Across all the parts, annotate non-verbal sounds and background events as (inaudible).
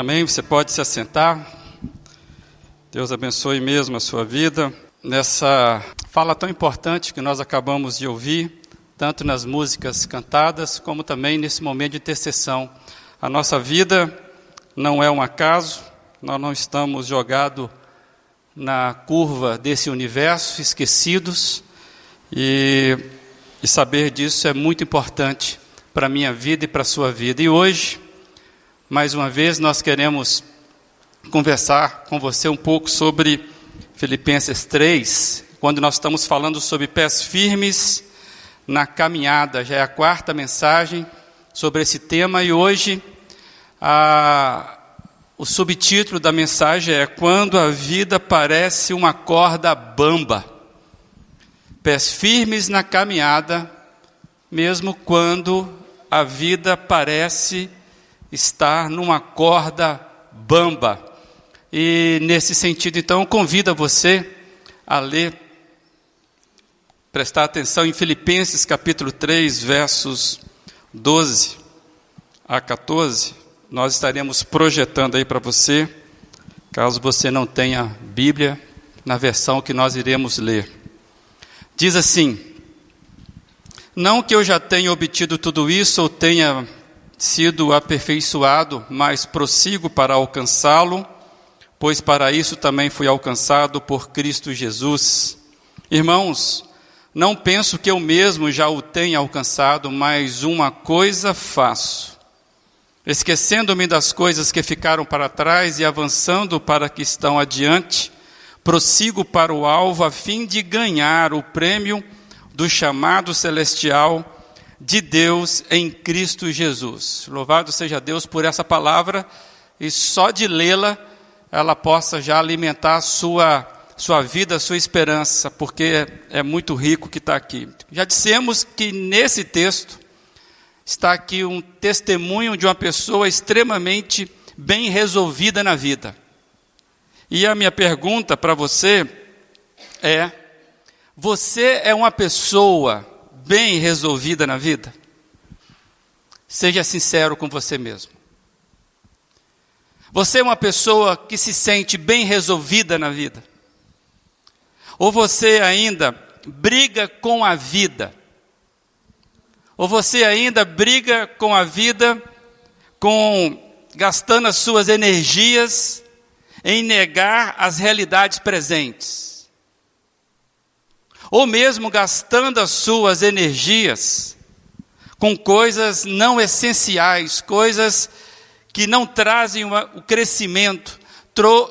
Amém? Você pode se assentar. Deus abençoe mesmo a sua vida. Nessa fala tão importante que nós acabamos de ouvir, tanto nas músicas cantadas, como também nesse momento de intercessão. A nossa vida não é um acaso, nós não estamos jogados na curva desse universo, esquecidos, e, e saber disso é muito importante para a minha vida e para a sua vida. E hoje, mais uma vez, nós queremos conversar com você um pouco sobre Filipenses 3, quando nós estamos falando sobre pés firmes na caminhada. Já é a quarta mensagem sobre esse tema e hoje a, o subtítulo da mensagem é Quando a vida parece uma corda bamba. Pés firmes na caminhada, mesmo quando a vida parece estar numa corda bamba. E nesse sentido, então, convido você a ler, prestar atenção em Filipenses capítulo 3, versos 12 a 14. Nós estaremos projetando aí para você, caso você não tenha Bíblia, na versão que nós iremos ler. Diz assim: Não que eu já tenha obtido tudo isso ou tenha sido aperfeiçoado, mas prossigo para alcançá-lo, pois para isso também fui alcançado por Cristo Jesus. Irmãos, não penso que eu mesmo já o tenha alcançado, mas uma coisa faço. Esquecendo-me das coisas que ficaram para trás e avançando para que estão adiante, prossigo para o alvo a fim de ganhar o prêmio do chamado celestial de Deus em Cristo Jesus. Louvado seja Deus por essa palavra e só de lê-la ela possa já alimentar a sua, sua vida, a sua esperança, porque é, é muito rico que está aqui. Já dissemos que nesse texto está aqui um testemunho de uma pessoa extremamente bem resolvida na vida. E a minha pergunta para você é: você é uma pessoa bem resolvida na vida? Seja sincero com você mesmo. Você é uma pessoa que se sente bem resolvida na vida? Ou você ainda briga com a vida? Ou você ainda briga com a vida, com gastando as suas energias em negar as realidades presentes? Ou mesmo gastando as suas energias com coisas não essenciais, coisas que não trazem o crescimento,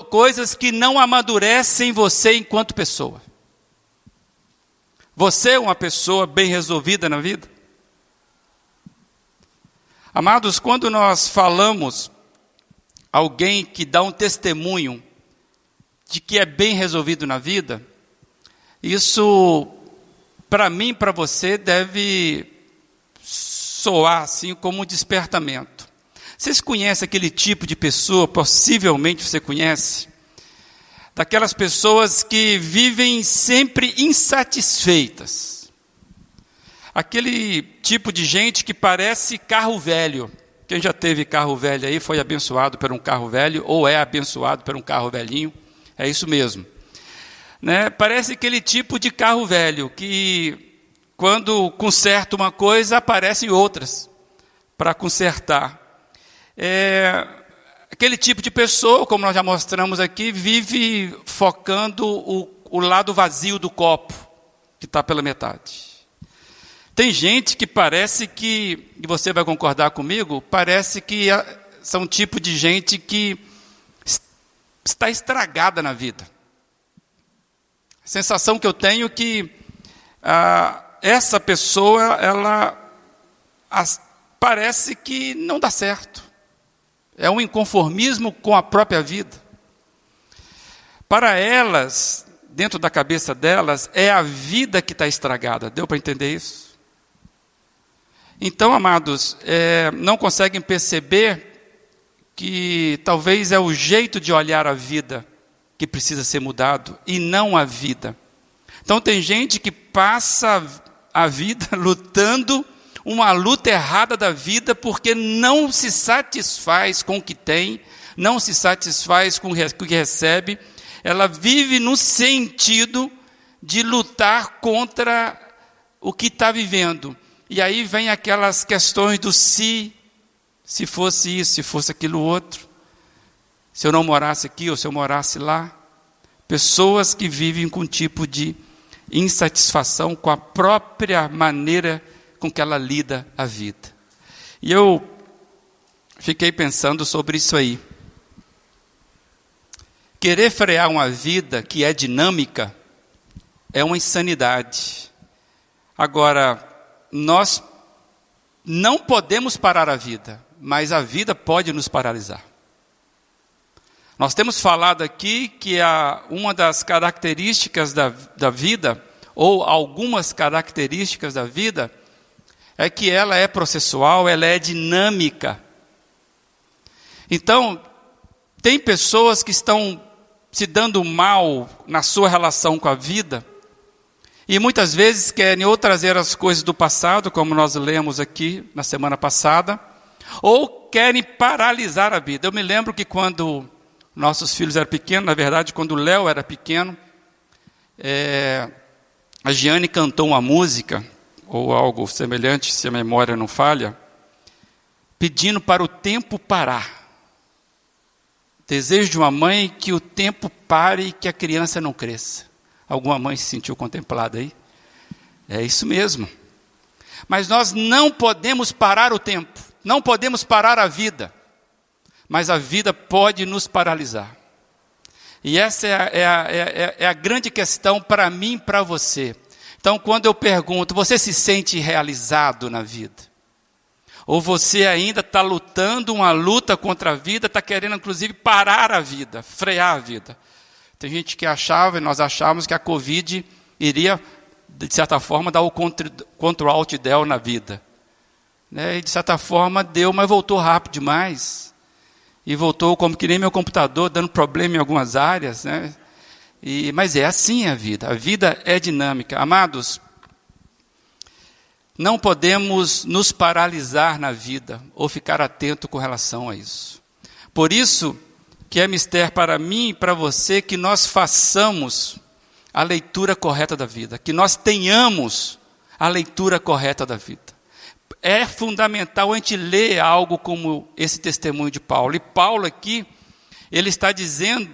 coisas que não amadurecem você enquanto pessoa. Você é uma pessoa bem resolvida na vida? Amados, quando nós falamos alguém que dá um testemunho de que é bem resolvido na vida, isso, para mim, para você, deve soar assim como um despertamento. Vocês conhecem aquele tipo de pessoa, possivelmente você conhece, daquelas pessoas que vivem sempre insatisfeitas. Aquele tipo de gente que parece carro velho. Quem já teve carro velho aí foi abençoado por um carro velho ou é abençoado por um carro velhinho. É isso mesmo. Né? Parece aquele tipo de carro velho que, quando conserta uma coisa, aparecem outras para consertar. É, aquele tipo de pessoa, como nós já mostramos aqui, vive focando o, o lado vazio do copo, que está pela metade. Tem gente que parece que, e você vai concordar comigo, parece que são um tipo de gente que está estragada na vida. Sensação que eu tenho que ah, essa pessoa, ela as, parece que não dá certo. É um inconformismo com a própria vida. Para elas, dentro da cabeça delas, é a vida que está estragada. Deu para entender isso? Então, amados, é, não conseguem perceber que talvez é o jeito de olhar a vida que precisa ser mudado e não a vida. Então tem gente que passa a vida (laughs) lutando uma luta errada da vida porque não se satisfaz com o que tem, não se satisfaz com o que recebe, ela vive no sentido de lutar contra o que está vivendo. E aí vem aquelas questões do se, se fosse isso, se fosse aquilo outro, se eu não morasse aqui ou se eu morasse lá. Pessoas que vivem com um tipo de insatisfação com a própria maneira com que ela lida a vida. E eu fiquei pensando sobre isso aí. Querer frear uma vida que é dinâmica é uma insanidade. Agora, nós não podemos parar a vida, mas a vida pode nos paralisar. Nós temos falado aqui que a, uma das características da, da vida, ou algumas características da vida, é que ela é processual, ela é dinâmica. Então, tem pessoas que estão se dando mal na sua relação com a vida, e muitas vezes querem ou trazer as coisas do passado, como nós lemos aqui na semana passada, ou querem paralisar a vida. Eu me lembro que quando nossos filhos eram pequenos, na verdade, quando o Léo era pequeno, é, a Giane cantou uma música, ou algo semelhante, se a memória não falha, pedindo para o tempo parar. Desejo de uma mãe que o tempo pare e que a criança não cresça. Alguma mãe se sentiu contemplada aí? É isso mesmo. Mas nós não podemos parar o tempo, não podemos parar a vida mas a vida pode nos paralisar. E essa é a, é a, é a, é a grande questão para mim e para você. Então, quando eu pergunto, você se sente realizado na vida? Ou você ainda está lutando uma luta contra a vida, está querendo inclusive parar a vida, frear a vida? Tem gente que achava, e nós achávamos que a Covid iria, de certa forma, dar o control alt del na vida. Né? E de certa forma deu, mas voltou rápido demais e voltou como que nem meu computador, dando problema em algumas áreas. Né? E, mas é assim a vida, a vida é dinâmica. Amados, não podemos nos paralisar na vida ou ficar atento com relação a isso. Por isso que é mistério para mim e para você que nós façamos a leitura correta da vida, que nós tenhamos a leitura correta da vida é fundamental a gente ler algo como esse testemunho de Paulo. E Paulo aqui, ele está dizendo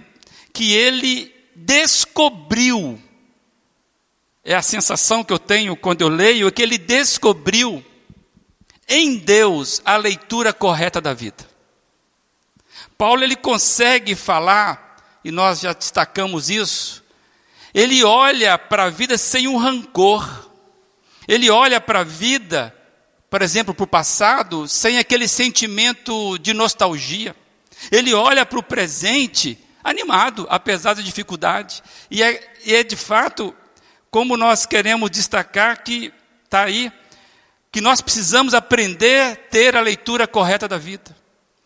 que ele descobriu, é a sensação que eu tenho quando eu leio, é que ele descobriu em Deus a leitura correta da vida. Paulo ele consegue falar, e nós já destacamos isso, ele olha para a vida sem um rancor, ele olha para a vida por exemplo, para o passado, sem aquele sentimento de nostalgia. Ele olha para o presente animado, apesar da dificuldade. E é, e é de fato como nós queremos destacar que está aí, que nós precisamos aprender a ter a leitura correta da vida.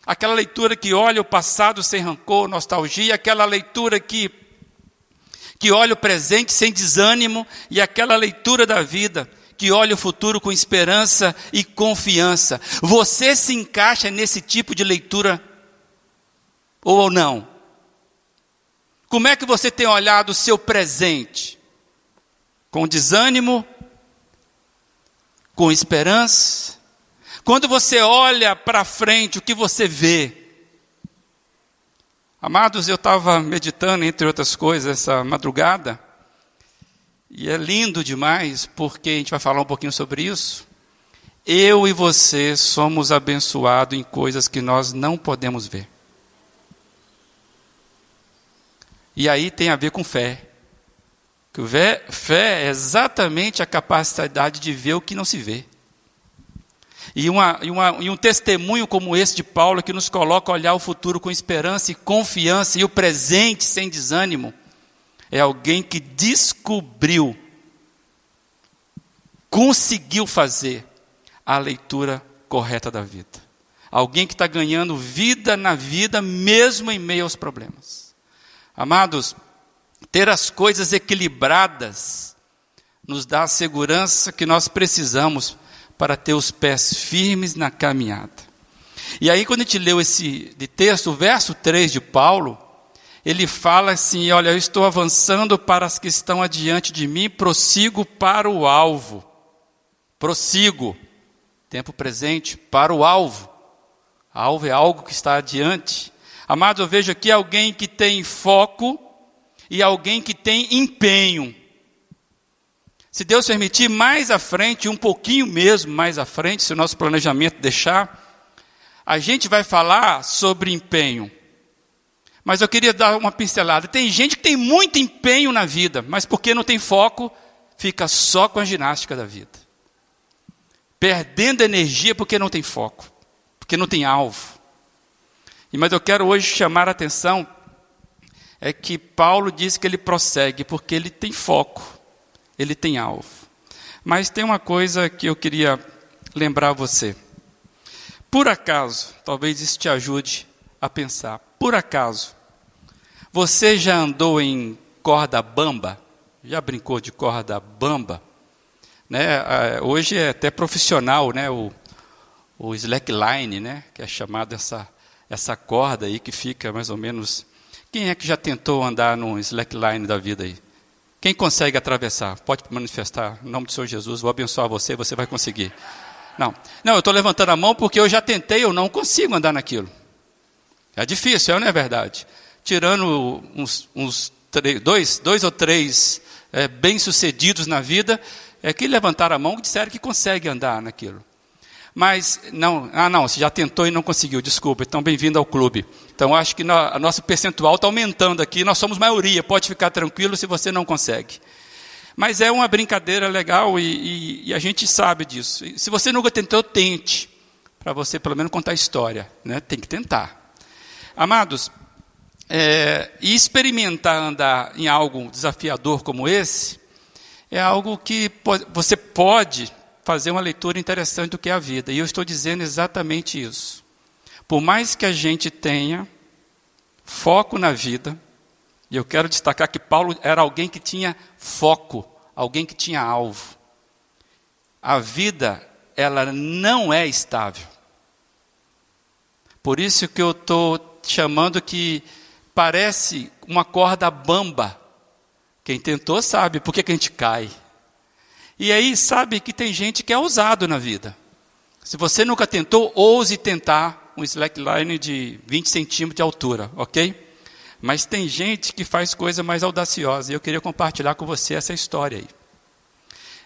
Aquela leitura que olha o passado sem rancor, nostalgia, aquela leitura que, que olha o presente sem desânimo, e aquela leitura da vida que olha o futuro com esperança e confiança. Você se encaixa nesse tipo de leitura ou não? Como é que você tem olhado o seu presente? Com desânimo? Com esperança? Quando você olha para frente, o que você vê? Amados, eu estava meditando, entre outras coisas, essa madrugada, e é lindo demais, porque a gente vai falar um pouquinho sobre isso. Eu e você somos abençoados em coisas que nós não podemos ver. E aí tem a ver com fé. Fé é exatamente a capacidade de ver o que não se vê. E, uma, e, uma, e um testemunho como esse de Paulo, que nos coloca a olhar o futuro com esperança e confiança, e o presente sem desânimo, é alguém que descobriu, conseguiu fazer a leitura correta da vida. Alguém que está ganhando vida na vida, mesmo em meio aos problemas. Amados, ter as coisas equilibradas nos dá a segurança que nós precisamos para ter os pés firmes na caminhada. E aí, quando a gente leu esse texto, o verso 3 de Paulo, ele fala assim: Olha, eu estou avançando para as que estão adiante de mim, prossigo para o alvo. Prossigo, tempo presente, para o alvo. Alvo é algo que está adiante. Amados, eu vejo aqui alguém que tem foco e alguém que tem empenho. Se Deus permitir, mais à frente, um pouquinho mesmo mais à frente, se o nosso planejamento deixar, a gente vai falar sobre empenho. Mas eu queria dar uma pincelada. Tem gente que tem muito empenho na vida, mas porque não tem foco, fica só com a ginástica da vida. Perdendo energia porque não tem foco, porque não tem alvo. Mas eu quero hoje chamar a atenção é que Paulo diz que ele prossegue porque ele tem foco, ele tem alvo. Mas tem uma coisa que eu queria lembrar você. Por acaso, talvez isso te ajude a pensar. Por acaso, você já andou em corda bamba? Já brincou de corda bamba? Né? Hoje é até profissional, né? O, o slackline, né? Que é chamado essa essa corda aí que fica mais ou menos. Quem é que já tentou andar no slackline da vida aí? Quem consegue atravessar? Pode manifestar. Em nome do Senhor Jesus, vou abençoar você, você vai conseguir. Não, não, eu estou levantando a mão porque eu já tentei, eu não consigo andar naquilo. É difícil, não é verdade? Tirando uns, uns três, dois, dois ou três é, bem-sucedidos na vida, é que levantaram a mão e disseram que consegue andar naquilo. Mas, não, ah não, você já tentou e não conseguiu, desculpa, então bem-vindo ao clube. Então acho que o nosso percentual está aumentando aqui, nós somos maioria, pode ficar tranquilo se você não consegue. Mas é uma brincadeira legal e, e, e a gente sabe disso. Se você nunca tentou, tente, para você pelo menos contar a história, né? tem que tentar. Amados, é, e experimentar andar em algo desafiador como esse, é algo que pode, você pode fazer uma leitura interessante do que é a vida. E eu estou dizendo exatamente isso. Por mais que a gente tenha foco na vida, e eu quero destacar que Paulo era alguém que tinha foco, alguém que tinha alvo. A vida, ela não é estável. Por isso que eu estou chamando que parece uma corda bamba. Quem tentou sabe por que, a gente cai. E aí sabe que tem gente que é ousado na vida. Se você nunca tentou, ouse tentar um slackline de 20 centímetros de altura, ok? Mas tem gente que faz coisa mais audaciosa. E eu queria compartilhar com você essa história aí.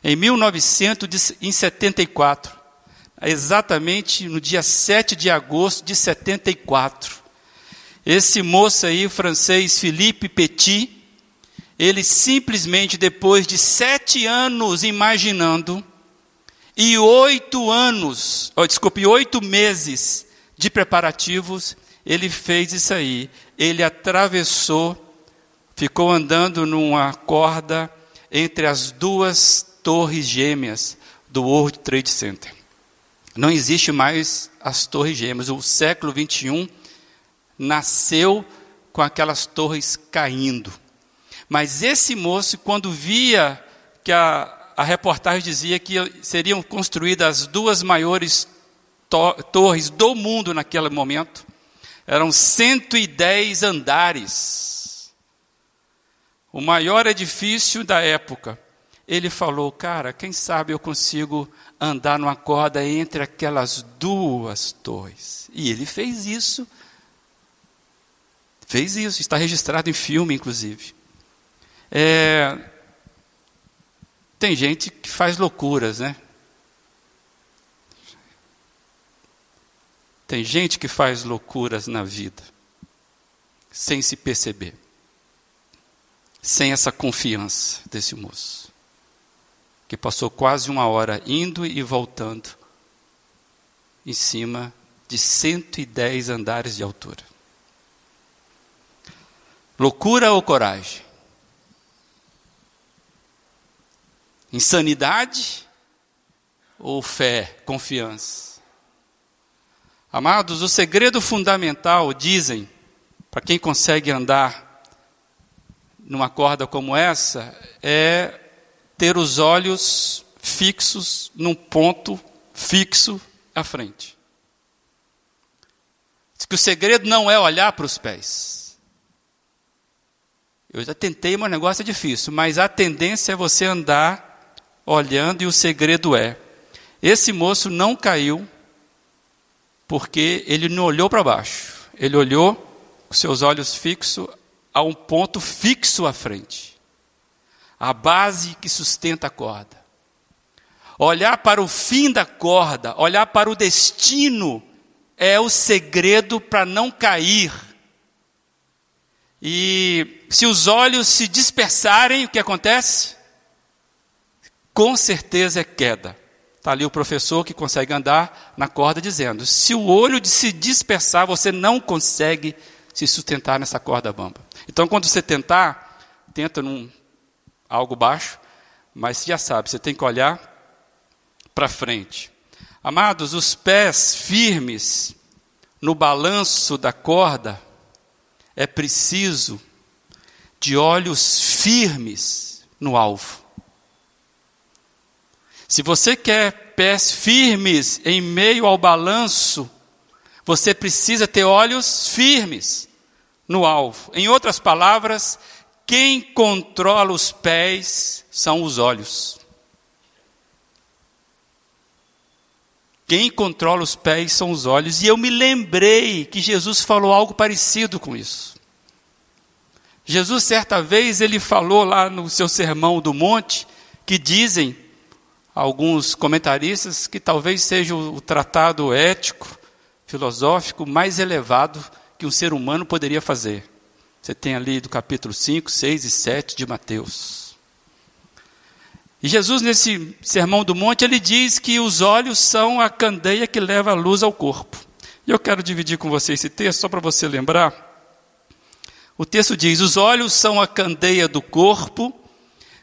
Em 1974, exatamente no dia 7 de agosto de 74, esse moço aí, o francês Philippe Petit, ele simplesmente, depois de sete anos imaginando, e oito anos, oh, desculpe, oito meses de preparativos, ele fez isso aí. Ele atravessou, ficou andando numa corda entre as duas torres gêmeas do World Trade Center. Não existe mais as torres gêmeas. O século 21 nasceu com aquelas torres caindo. Mas esse moço, quando via que a, a reportagem dizia que seriam construídas as duas maiores to torres do mundo naquele momento, eram 110 andares. O maior edifício da época. Ele falou, cara, quem sabe eu consigo andar numa corda entre aquelas duas torres. E ele fez isso Fez isso, está registrado em filme, inclusive. É, tem gente que faz loucuras, né? Tem gente que faz loucuras na vida, sem se perceber, sem essa confiança desse moço, que passou quase uma hora indo e voltando em cima de 110 andares de altura. Loucura ou coragem? Insanidade ou fé, confiança? Amados, o segredo fundamental, dizem, para quem consegue andar numa corda como essa, é ter os olhos fixos num ponto fixo à frente. Diz que o segredo não é olhar para os pés. Eu já tentei, mas o negócio é difícil. Mas a tendência é você andar olhando, e o segredo é: esse moço não caiu porque ele não olhou para baixo. Ele olhou com seus olhos fixos a um ponto fixo à frente. A base que sustenta a corda. Olhar para o fim da corda, olhar para o destino é o segredo para não cair. E se os olhos se dispersarem, o que acontece? Com certeza é queda. Está ali o professor que consegue andar na corda dizendo: se o olho se dispersar, você não consegue se sustentar nessa corda bamba. Então, quando você tentar, tenta num algo baixo, mas você já sabe, você tem que olhar para frente. Amados, os pés firmes no balanço da corda, é preciso de olhos firmes no alvo. Se você quer pés firmes em meio ao balanço, você precisa ter olhos firmes no alvo. Em outras palavras, quem controla os pés são os olhos. Quem controla os pés são os olhos. E eu me lembrei que Jesus falou algo parecido com isso. Jesus, certa vez, ele falou lá no seu sermão do monte, que dizem alguns comentaristas que talvez seja o tratado ético, filosófico mais elevado que um ser humano poderia fazer. Você tem ali do capítulo 5, 6 e 7 de Mateus. E Jesus, nesse sermão do monte, ele diz que os olhos são a candeia que leva a luz ao corpo. E eu quero dividir com você esse texto, só para você lembrar. O texto diz: Os olhos são a candeia do corpo.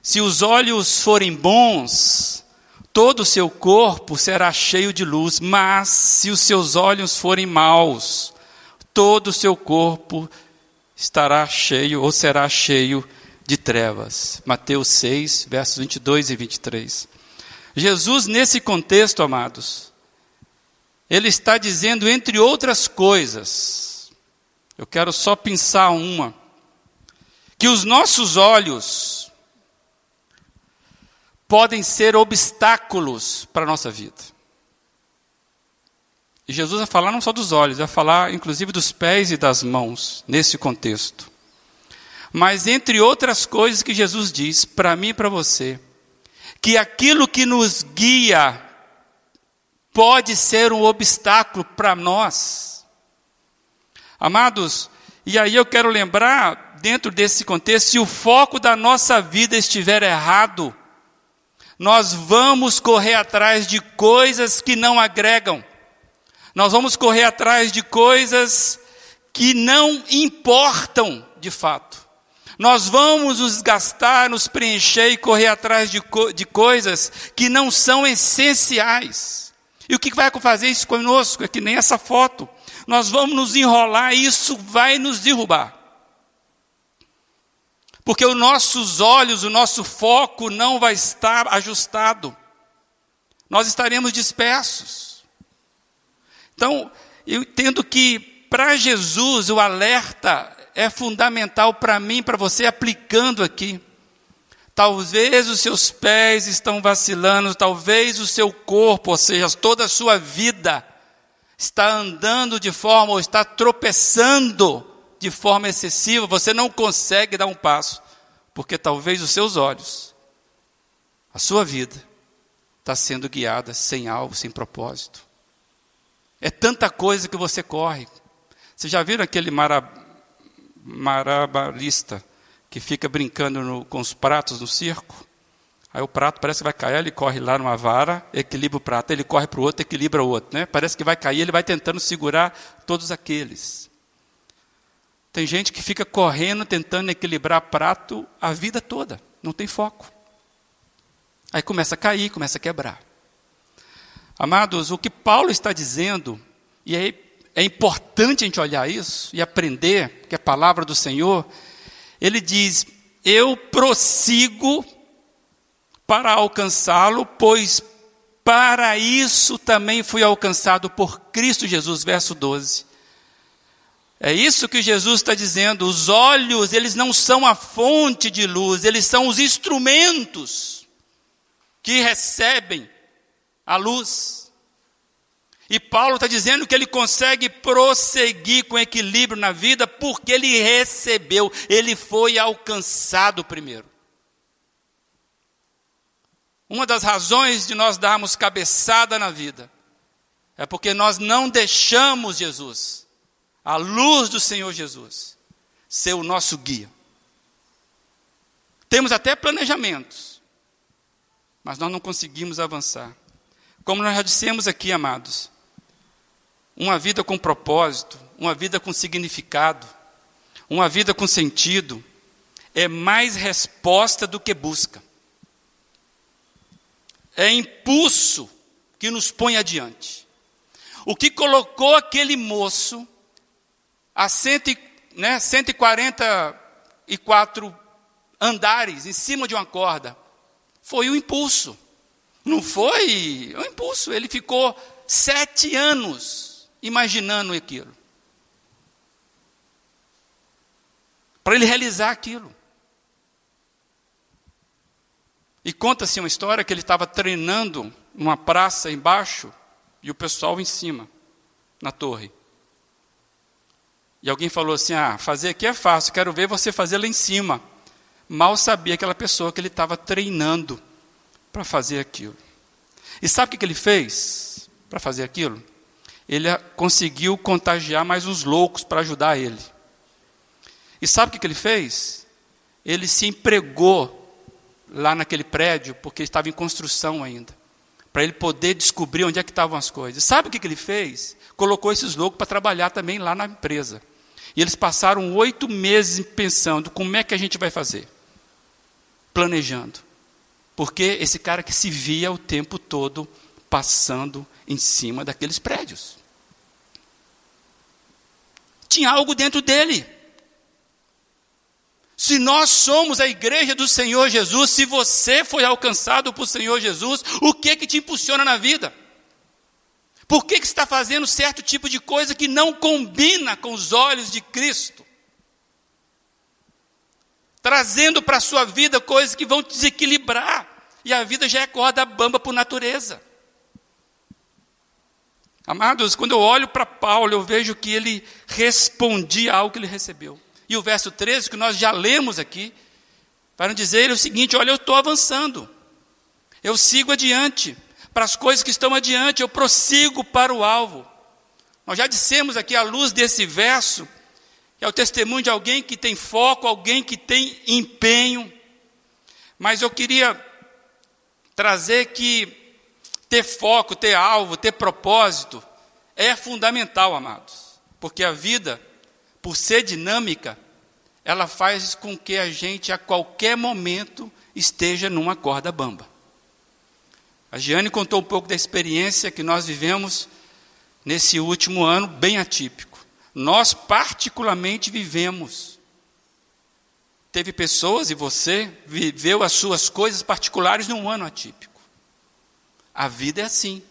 Se os olhos forem bons, todo o seu corpo será cheio de luz. Mas se os seus olhos forem maus, todo o seu corpo estará cheio ou será cheio de de trevas. Mateus 6, versos 22 e 23. Jesus, nesse contexto, amados, ele está dizendo, entre outras coisas, eu quero só pensar uma, que os nossos olhos podem ser obstáculos para a nossa vida. E Jesus vai falar não só dos olhos, vai falar inclusive dos pés e das mãos, nesse contexto. Mas entre outras coisas que Jesus diz para mim e para você, que aquilo que nos guia pode ser um obstáculo para nós. Amados, e aí eu quero lembrar, dentro desse contexto, se o foco da nossa vida estiver errado, nós vamos correr atrás de coisas que não agregam, nós vamos correr atrás de coisas que não importam de fato. Nós vamos nos gastar, nos preencher e correr atrás de, co de coisas que não são essenciais. E o que vai fazer isso conosco? É que nem essa foto. Nós vamos nos enrolar e isso vai nos derrubar. Porque os nossos olhos, o nosso foco não vai estar ajustado. Nós estaremos dispersos. Então, eu entendo que para Jesus o alerta é fundamental para mim, para você, aplicando aqui. Talvez os seus pés estão vacilando, talvez o seu corpo, ou seja, toda a sua vida, está andando de forma, ou está tropeçando de forma excessiva, você não consegue dar um passo, porque talvez os seus olhos, a sua vida, está sendo guiada sem alvo, sem propósito. É tanta coisa que você corre. Vocês já viram aquele mara, marabalista que fica brincando no, com os pratos no circo. Aí o prato parece que vai cair, ele corre lá numa vara, equilibra o prato, ele corre para o outro, equilibra o outro. Né? Parece que vai cair, ele vai tentando segurar todos aqueles. Tem gente que fica correndo, tentando equilibrar prato a vida toda, não tem foco. Aí começa a cair, começa a quebrar. Amados, o que Paulo está dizendo, e aí é importante a gente olhar isso e aprender que a palavra do Senhor. Ele diz: Eu prossigo para alcançá-lo, pois para isso também fui alcançado por Cristo Jesus, verso 12. É isso que Jesus está dizendo. Os olhos, eles não são a fonte de luz, eles são os instrumentos que recebem a luz. E Paulo está dizendo que ele consegue prosseguir com equilíbrio na vida porque ele recebeu, ele foi alcançado primeiro. Uma das razões de nós darmos cabeçada na vida é porque nós não deixamos Jesus, a luz do Senhor Jesus, ser o nosso guia. Temos até planejamentos, mas nós não conseguimos avançar. Como nós já dissemos aqui, amados, uma vida com propósito, uma vida com significado, uma vida com sentido, é mais resposta do que busca é impulso que nos põe adiante. O que colocou aquele moço a cento, né, 144 andares em cima de uma corda foi o impulso. Não foi o impulso. Ele ficou sete anos imaginando aquilo. Para ele realizar aquilo. E conta-se uma história que ele estava treinando numa praça embaixo e o pessoal em cima, na torre. E alguém falou assim: Ah, fazer aqui é fácil, quero ver você fazer lá em cima. Mal sabia aquela pessoa que ele estava treinando para fazer aquilo. E sabe o que ele fez para fazer aquilo? Ele conseguiu contagiar mais uns loucos para ajudar ele. E sabe o que ele fez? Ele se empregou lá naquele prédio, porque estava em construção ainda, para ele poder descobrir onde é que estavam as coisas. Sabe o que, que ele fez? Colocou esses loucos para trabalhar também lá na empresa. E eles passaram oito meses pensando como é que a gente vai fazer, planejando, porque esse cara que se via o tempo todo passando em cima daqueles prédios. Tinha algo dentro dele. Se nós somos a igreja do Senhor Jesus, se você foi alcançado por Senhor Jesus, o que que te impulsiona na vida? Por que, que está fazendo certo tipo de coisa que não combina com os olhos de Cristo? Trazendo para a sua vida coisas que vão desequilibrar, e a vida já é corda bamba por natureza. Amados, quando eu olho para Paulo, eu vejo que ele respondia ao que ele recebeu. E o verso 13, que nós já lemos aqui, para dizer o seguinte: olha, eu estou avançando, eu sigo adiante, para as coisas que estão adiante, eu prossigo para o alvo. Nós já dissemos aqui, à luz desse verso, que é o testemunho de alguém que tem foco, alguém que tem empenho, mas eu queria trazer que ter foco, ter alvo, ter propósito, é fundamental, amados, porque a vida por ser dinâmica, ela faz com que a gente a qualquer momento esteja numa corda bamba. A Giane contou um pouco da experiência que nós vivemos nesse último ano, bem atípico. Nós, particularmente, vivemos. Teve pessoas, e você, viveu as suas coisas particulares num ano atípico. A vida é assim.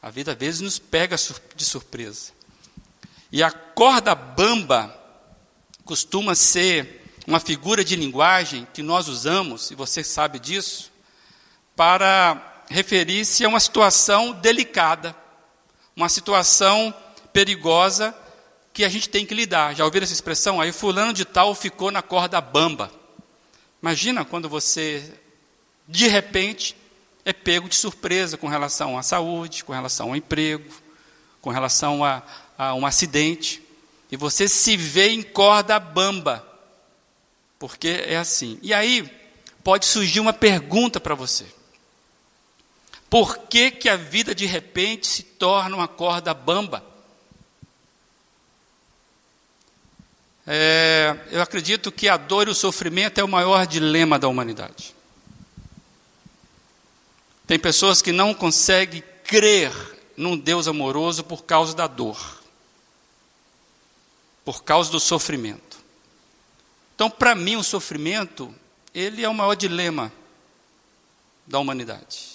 A vida, às vezes, nos pega de surpresa. E a corda bamba costuma ser uma figura de linguagem que nós usamos, e você sabe disso, para referir-se a uma situação delicada, uma situação perigosa que a gente tem que lidar. Já ouviram essa expressão? Aí fulano de tal ficou na corda bamba. Imagina quando você, de repente, é pego de surpresa com relação à saúde, com relação ao emprego, com relação a, a um acidente e você se vê em corda bamba, porque é assim. E aí pode surgir uma pergunta para você: por que, que a vida de repente se torna uma corda bamba? É, eu acredito que a dor e o sofrimento é o maior dilema da humanidade. Tem pessoas que não conseguem crer num Deus amoroso por causa da dor por causa do sofrimento. Então, para mim, o sofrimento, ele é o maior dilema da humanidade.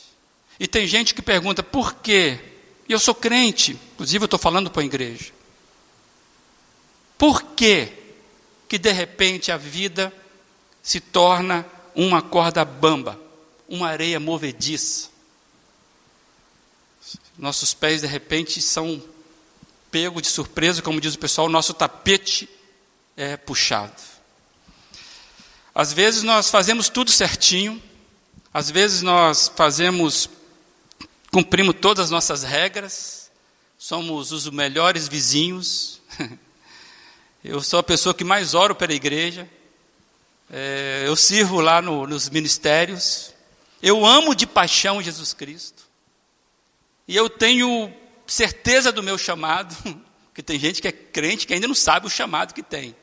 E tem gente que pergunta por quê? E eu sou crente, inclusive eu estou falando para a igreja. Por que que de repente a vida se torna uma corda bamba, uma areia movediça? Nossos pés de repente são pegos de surpresa, como diz o pessoal, nosso tapete é puxado. Às vezes nós fazemos tudo certinho, às vezes nós fazemos, cumprimos todas as nossas regras, somos os melhores vizinhos. (laughs) Eu sou a pessoa que mais oro pela igreja, é, eu sirvo lá no, nos ministérios, eu amo de paixão Jesus Cristo, e eu tenho certeza do meu chamado, (laughs) porque tem gente que é crente que ainda não sabe o chamado que tem.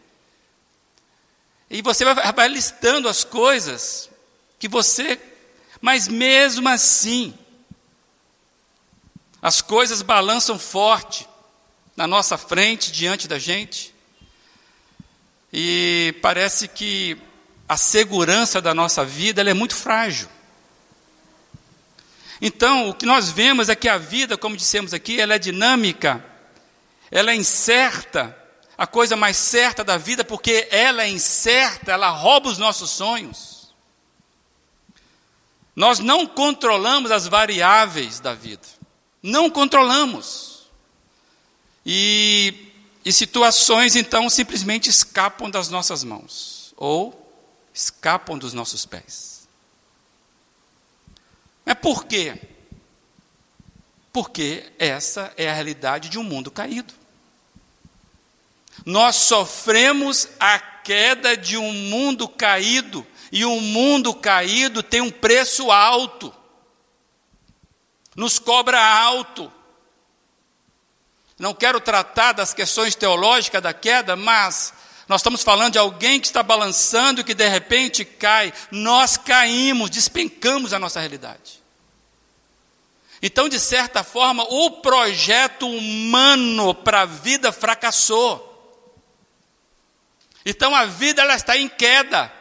E você vai, vai listando as coisas que você. Mas mesmo assim, as coisas balançam forte na nossa frente, diante da gente. E parece que a segurança da nossa vida é muito frágil. Então, o que nós vemos é que a vida, como dissemos aqui, ela é dinâmica, ela é incerta, a coisa mais certa da vida, porque ela é incerta, ela rouba os nossos sonhos. Nós não controlamos as variáveis da vida. Não controlamos. E, e situações, então, simplesmente escapam das nossas mãos. Ou escapam dos nossos pés. Mas por quê? Porque essa é a realidade de um mundo caído. Nós sofremos a queda de um mundo caído, e um mundo caído tem um preço alto, nos cobra alto. Não quero tratar das questões teológicas da queda, mas nós estamos falando de alguém que está balançando e que de repente cai. Nós caímos, despencamos a nossa realidade. Então, de certa forma, o projeto humano para a vida fracassou. Então a vida ela está em queda.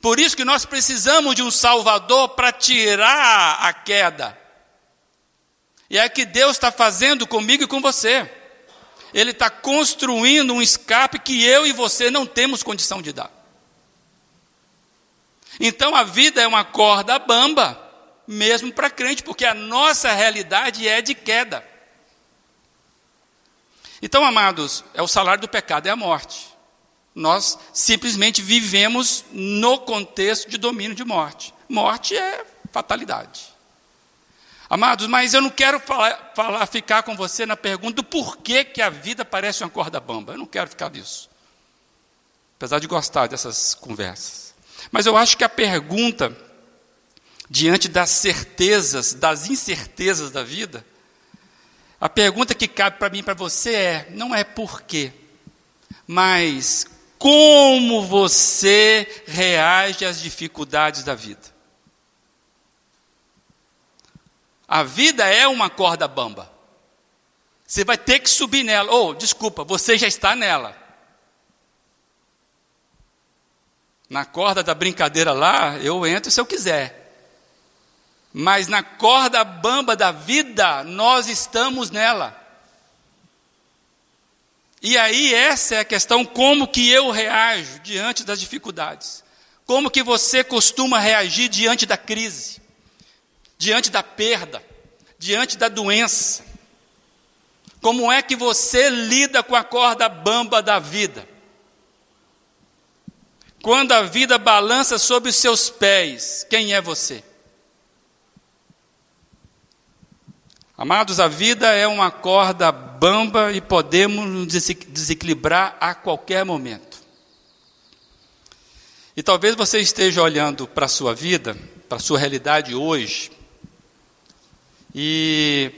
Por isso que nós precisamos de um Salvador para tirar a queda. E é o que Deus está fazendo comigo e com você. Ele está construindo um escape que eu e você não temos condição de dar. Então a vida é uma corda bamba, mesmo para crente, porque a nossa realidade é de queda. Então, amados, é o salário do pecado é a morte. Nós simplesmente vivemos no contexto de domínio de morte. Morte é fatalidade. Amados, mas eu não quero falar, falar, ficar com você na pergunta do porquê que a vida parece uma corda bamba. Eu não quero ficar nisso. Apesar de gostar dessas conversas. Mas eu acho que a pergunta, diante das certezas, das incertezas da vida, a pergunta que cabe para mim e para você é: não é por quê, mas como você reage às dificuldades da vida. A vida é uma corda bamba. Você vai ter que subir nela. Ou, oh, desculpa, você já está nela. Na corda da brincadeira lá, eu entro se eu quiser. Mas na corda bamba da vida, nós estamos nela. E aí essa é a questão como que eu reajo diante das dificuldades. Como que você costuma reagir diante da crise? Diante da perda, diante da doença? Como é que você lida com a corda bamba da vida? Quando a vida balança sobre os seus pés, quem é você? Amados, a vida é uma corda bamba e podemos nos desequilibrar a qualquer momento. E talvez você esteja olhando para a sua vida, para a sua realidade hoje, e,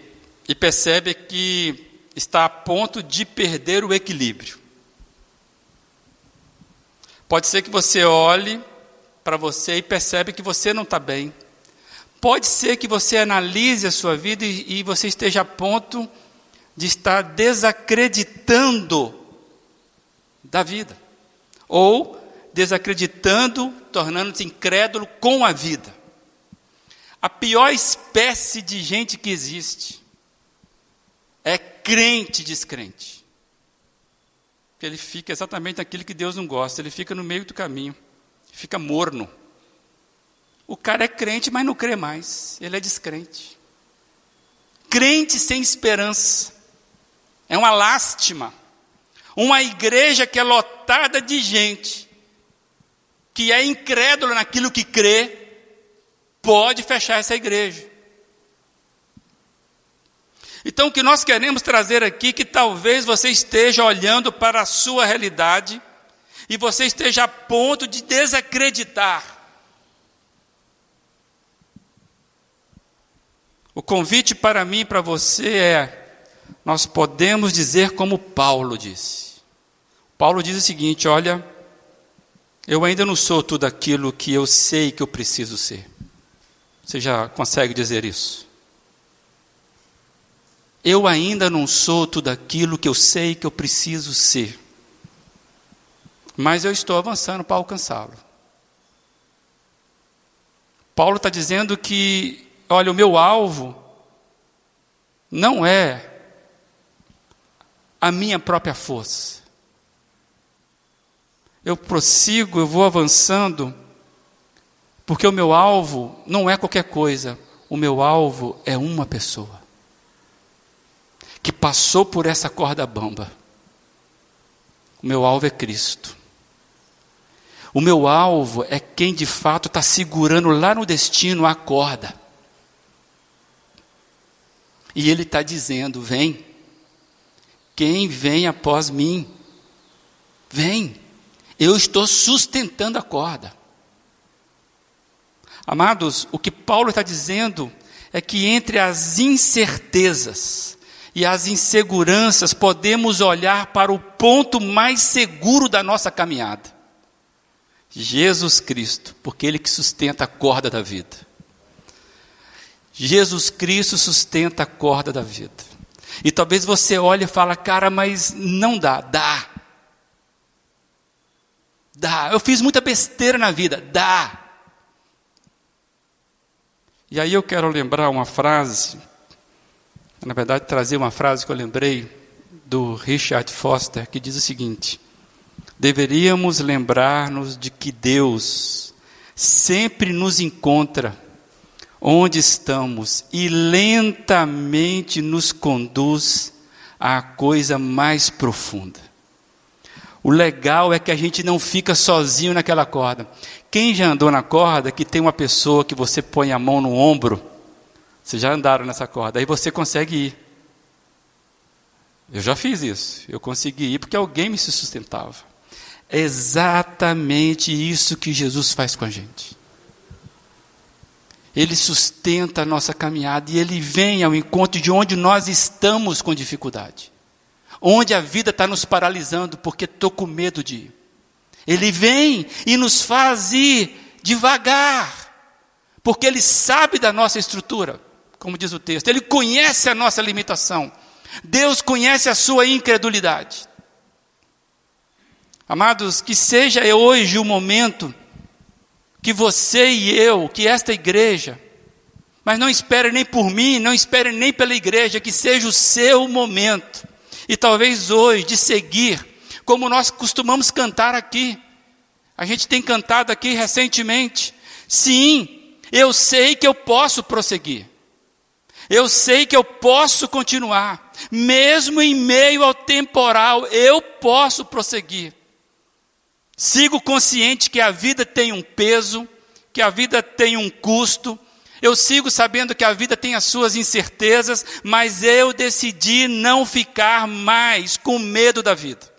e percebe que está a ponto de perder o equilíbrio. Pode ser que você olhe para você e percebe que você não está bem, Pode ser que você analise a sua vida e, e você esteja a ponto de estar desacreditando da vida. Ou desacreditando, tornando-se incrédulo com a vida. a pior espécie de gente que existe é crente descrente. Porque ele fica exatamente naquilo que Deus não gosta, ele fica no meio do caminho, fica morno. O cara é crente, mas não crê mais, ele é descrente. Crente sem esperança, é uma lástima. Uma igreja que é lotada de gente, que é incrédula naquilo que crê, pode fechar essa igreja. Então, o que nós queremos trazer aqui, que talvez você esteja olhando para a sua realidade e você esteja a ponto de desacreditar. O convite para mim e para você é: nós podemos dizer como Paulo disse. Paulo diz o seguinte: olha, eu ainda não sou tudo aquilo que eu sei que eu preciso ser. Você já consegue dizer isso? Eu ainda não sou tudo aquilo que eu sei que eu preciso ser. Mas eu estou avançando para alcançá-lo. Paulo está dizendo que, olha, o meu alvo não é a minha própria força. Eu prossigo, eu vou avançando porque o meu alvo não é qualquer coisa, o meu alvo é uma pessoa que passou por essa corda bamba. O meu alvo é Cristo. O meu alvo é quem de fato está segurando lá no destino a corda. E ele está dizendo: vem, quem vem após mim, vem, eu estou sustentando a corda. Amados, o que Paulo está dizendo é que entre as incertezas e as inseguranças podemos olhar para o ponto mais seguro da nossa caminhada. Jesus Cristo, porque Ele que sustenta a corda da vida. Jesus Cristo sustenta a corda da vida. E talvez você olhe e fale, cara, mas não dá. Dá. Dá. Eu fiz muita besteira na vida. Dá. E aí eu quero lembrar uma frase, na verdade trazer uma frase que eu lembrei do Richard Foster, que diz o seguinte: Deveríamos lembrar-nos de que Deus sempre nos encontra onde estamos e lentamente nos conduz à coisa mais profunda. O legal é que a gente não fica sozinho naquela corda. Quem já andou na corda que tem uma pessoa que você põe a mão no ombro? Vocês já andaram nessa corda, aí você consegue ir. Eu já fiz isso. Eu consegui ir porque alguém me sustentava. É exatamente isso que Jesus faz com a gente. Ele sustenta a nossa caminhada e ele vem ao encontro de onde nós estamos com dificuldade onde a vida está nos paralisando porque estou com medo de ir. Ele vem e nos faz ir devagar, porque Ele sabe da nossa estrutura, como diz o texto, Ele conhece a nossa limitação, Deus conhece a sua incredulidade. Amados, que seja hoje o momento que você e eu, que esta igreja, mas não espere nem por mim, não espere nem pela igreja, que seja o seu momento e talvez hoje de seguir, como nós costumamos cantar aqui. A gente tem cantado aqui recentemente. Sim, eu sei que eu posso prosseguir. Eu sei que eu posso continuar, mesmo em meio ao temporal, eu posso prosseguir. Sigo consciente que a vida tem um peso, que a vida tem um custo, eu sigo sabendo que a vida tem as suas incertezas, mas eu decidi não ficar mais com medo da vida.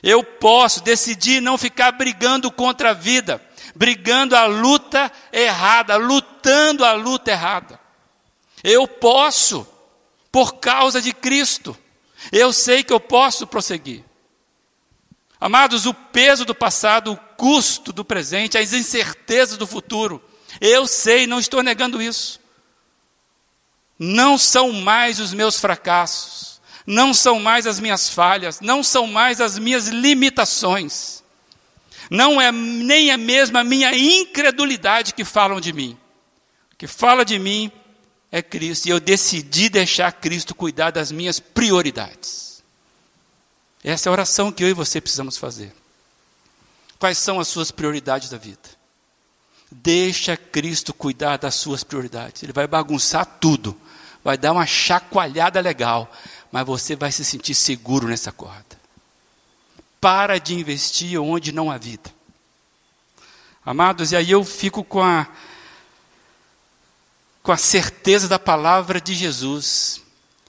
Eu posso decidir não ficar brigando contra a vida, brigando a luta errada, lutando a luta errada. Eu posso, por causa de Cristo, eu sei que eu posso prosseguir. Amados, o peso do passado, o custo do presente, as incertezas do futuro, eu sei, não estou negando isso. Não são mais os meus fracassos, não são mais as minhas falhas, não são mais as minhas limitações, não é nem é mesmo a minha incredulidade que falam de mim. que fala de mim é Cristo, e eu decidi deixar Cristo cuidar das minhas prioridades. Essa é a oração que eu e você precisamos fazer. Quais são as suas prioridades da vida? Deixa Cristo cuidar das suas prioridades. Ele vai bagunçar tudo, vai dar uma chacoalhada legal, mas você vai se sentir seguro nessa corda. Para de investir onde não há vida. Amados, e aí eu fico com a com a certeza da palavra de Jesus,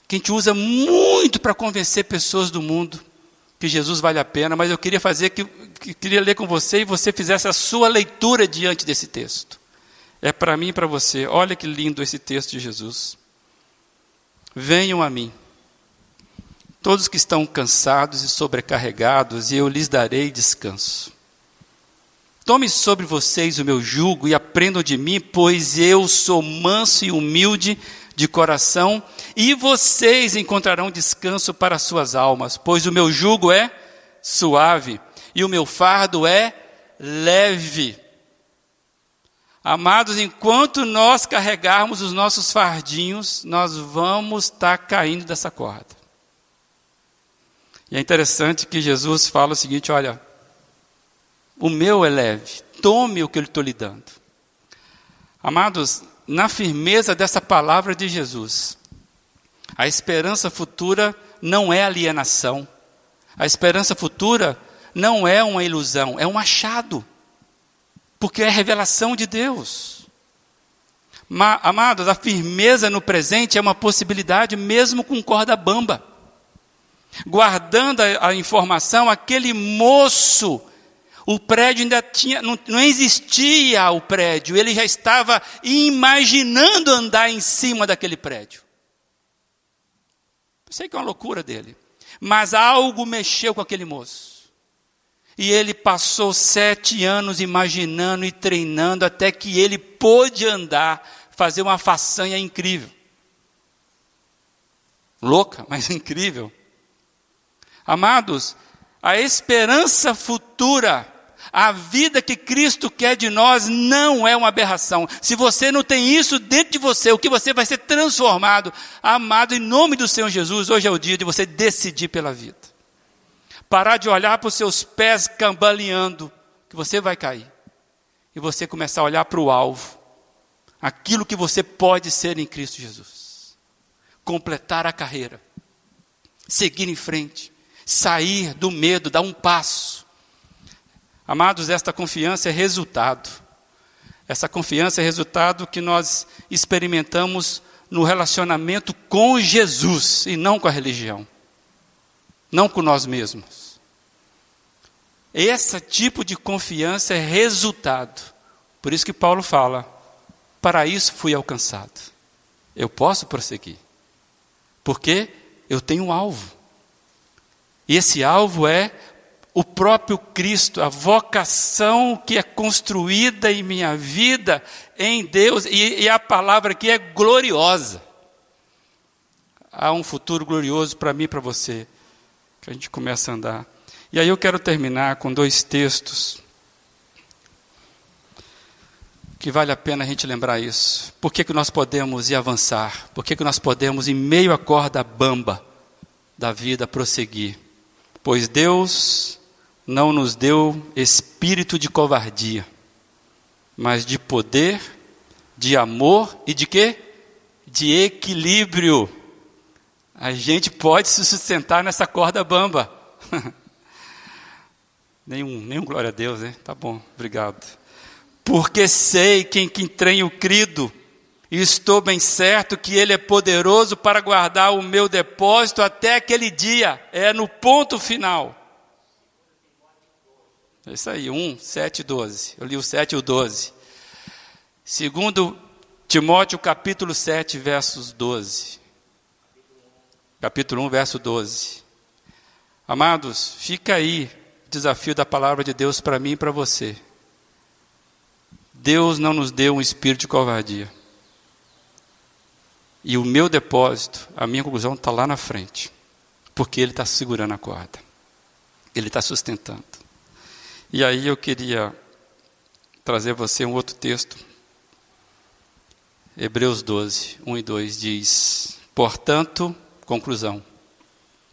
que a gente usa muito para convencer pessoas do mundo que Jesus vale a pena, mas eu queria fazer que, que queria ler com você e você fizesse a sua leitura diante desse texto. É para mim e para você. Olha que lindo esse texto de Jesus. Venham a mim, todos que estão cansados e sobrecarregados, e eu lhes darei descanso. Tome sobre vocês o meu jugo e aprendam de mim, pois eu sou manso e humilde de coração, e vocês encontrarão descanso para suas almas, pois o meu jugo é suave e o meu fardo é leve. Amados, enquanto nós carregarmos os nossos fardinhos, nós vamos estar caindo dessa corda. E é interessante que Jesus fala o seguinte: olha, o meu é leve. Tome o que eu estou lhe dando. Amados, na firmeza dessa palavra de Jesus, a esperança futura não é alienação. A esperança futura não é uma ilusão, é um achado. Porque é revelação de Deus. Ma, amados, a firmeza no presente é uma possibilidade mesmo com corda bamba. Guardando a, a informação, aquele moço o prédio ainda tinha, não, não existia o prédio, ele já estava imaginando andar em cima daquele prédio. Sei que é uma loucura dele, mas algo mexeu com aquele moço. E ele passou sete anos imaginando e treinando até que ele pôde andar, fazer uma façanha incrível. Louca, mas (laughs) incrível. Amados, a esperança futura a vida que Cristo quer de nós não é uma aberração. Se você não tem isso dentro de você, o que você vai ser transformado, amado em nome do Senhor Jesus, hoje é o dia de você decidir pela vida. Parar de olhar para os seus pés cambaleando, que você vai cair. E você começar a olhar para o alvo, aquilo que você pode ser em Cristo Jesus. Completar a carreira, seguir em frente, sair do medo, dar um passo Amados, esta confiança é resultado. Essa confiança é resultado que nós experimentamos no relacionamento com Jesus e não com a religião, não com nós mesmos. Esse tipo de confiança é resultado. Por isso que Paulo fala: para isso fui alcançado. Eu posso prosseguir, porque eu tenho um alvo. E esse alvo é o próprio Cristo, a vocação que é construída em minha vida em Deus, e, e a palavra aqui é gloriosa. Há um futuro glorioso para mim e para você, que a gente começa a andar. E aí eu quero terminar com dois textos que vale a pena a gente lembrar isso. Por que, que nós podemos ir avançar? Por que, que nós podemos, em meio à corda bamba da vida, prosseguir? Pois Deus não nos deu espírito de covardia, mas de poder, de amor e de quê? De equilíbrio. A gente pode se sustentar nessa corda bamba. (laughs) nenhum, nenhum glória a Deus, né? Tá bom, obrigado. Porque sei quem que tenho crido, e estou bem certo que Ele é poderoso para guardar o meu depósito até aquele dia, é no ponto final. É isso aí, 1, 7 12. Eu li o 7 e o 12. Segundo Timóteo capítulo 7, versos 12. Capítulo 1, verso 12. Amados, fica aí o desafio da palavra de Deus para mim e para você. Deus não nos deu um espírito de covardia. E o meu depósito, a minha conclusão está lá na frente. Porque Ele está segurando a corda. Ele está sustentando. E aí eu queria trazer a você um outro texto. Hebreus 12, 1 e 2 diz: Portanto, conclusão,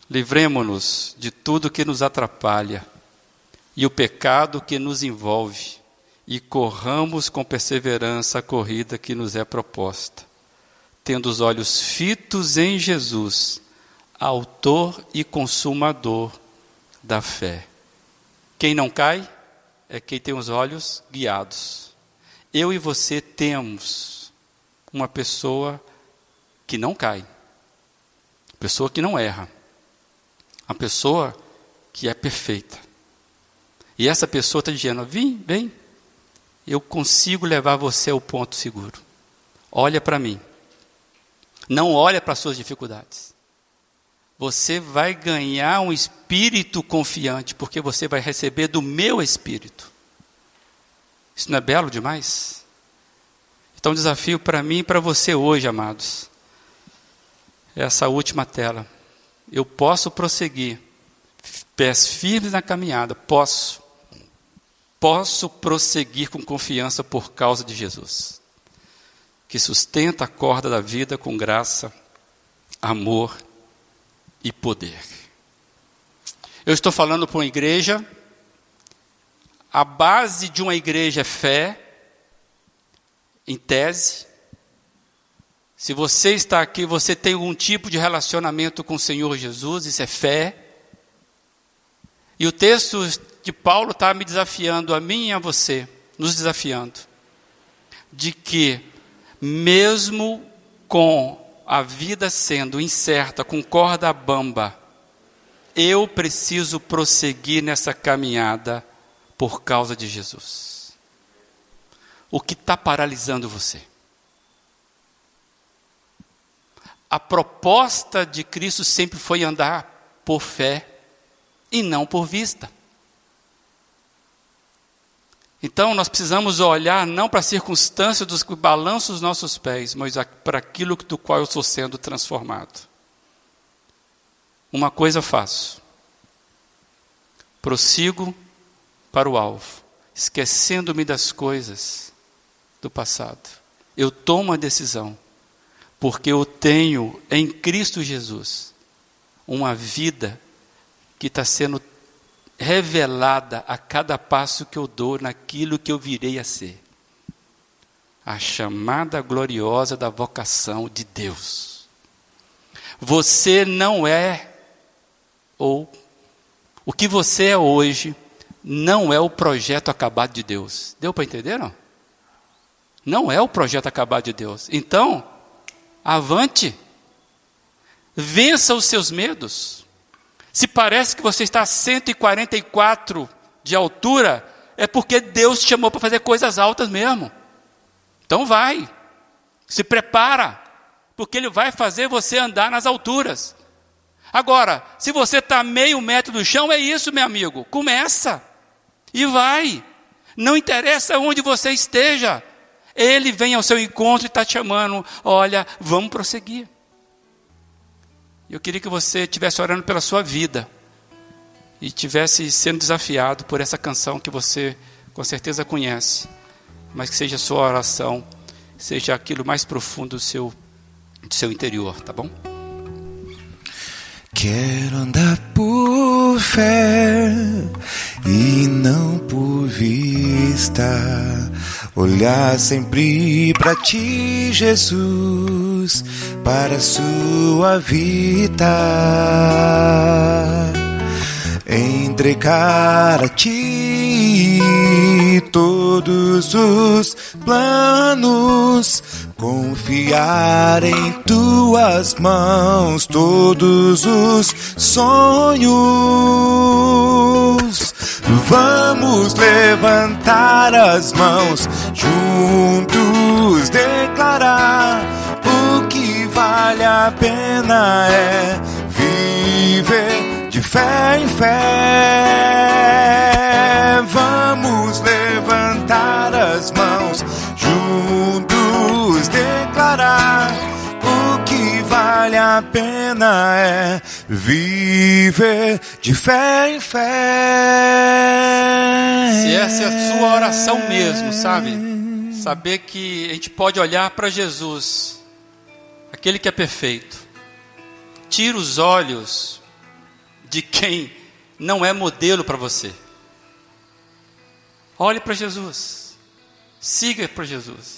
livremo-nos de tudo que nos atrapalha e o pecado que nos envolve, e corramos com perseverança a corrida que nos é proposta, tendo os olhos fitos em Jesus, Autor e Consumador da fé. Quem não cai é quem tem os olhos guiados. Eu e você temos uma pessoa que não cai, pessoa que não erra, uma pessoa que é perfeita. E essa pessoa está dizendo: vem, vem, eu consigo levar você ao ponto seguro. Olha para mim. Não olha para as suas dificuldades. Você vai ganhar um espírito confiante, porque você vai receber do meu espírito. Isso não é belo demais? Então, um desafio para mim e para você hoje, amados. Essa última tela. Eu posso prosseguir, pés firmes na caminhada, posso. Posso prosseguir com confiança por causa de Jesus, que sustenta a corda da vida com graça, amor e poder. Eu estou falando para uma igreja, a base de uma igreja é fé, em tese. Se você está aqui, você tem algum tipo de relacionamento com o Senhor Jesus, isso é fé. E o texto de Paulo está me desafiando, a mim e a você, nos desafiando, de que, mesmo com a vida sendo incerta, com corda bamba, eu preciso prosseguir nessa caminhada por causa de Jesus. O que está paralisando você? A proposta de Cristo sempre foi andar por fé e não por vista. Então nós precisamos olhar não para a circunstância dos que balançam os nossos pés, mas para aquilo do qual eu estou sendo transformado. Uma coisa faço: prossigo para o alvo, esquecendo-me das coisas do passado. Eu tomo a decisão, porque eu tenho em Cristo Jesus uma vida que está sendo revelada a cada passo que eu dou naquilo que eu virei a ser. A chamada gloriosa da vocação de Deus. Você não é, ou o que você é hoje, não é o projeto acabado de Deus. Deu para entender, não? Não é o projeto acabado de Deus. Então, avante. Vença os seus medos. Se parece que você está a 144 de altura, é porque Deus te chamou para fazer coisas altas mesmo. Então vai, se prepara, porque Ele vai fazer você andar nas alturas. Agora, se você está meio metro do chão, é isso, meu amigo. Começa e vai. Não interessa onde você esteja. Ele vem ao seu encontro e está te chamando. Olha, vamos prosseguir. Eu queria que você estivesse orando pela sua vida e estivesse sendo desafiado por essa canção que você com certeza conhece, mas que seja a sua oração, seja aquilo mais profundo do seu, do seu interior, tá bom? Quero andar por fé e não por vista, olhar sempre para ti, Jesus, para sua vida, entregar a ti todos os planos Confiar em tuas mãos todos os sonhos. Vamos levantar as mãos, juntos declarar vale a pena é viver de fé em fé. Vamos levantar as mãos, juntos declarar o que vale a pena é viver de fé em fé. Se essa é a sua oração mesmo, sabe? Saber que a gente pode olhar para Jesus, aquele que é perfeito. Tira os olhos de quem não é modelo para você. Olhe para Jesus. Siga para Jesus.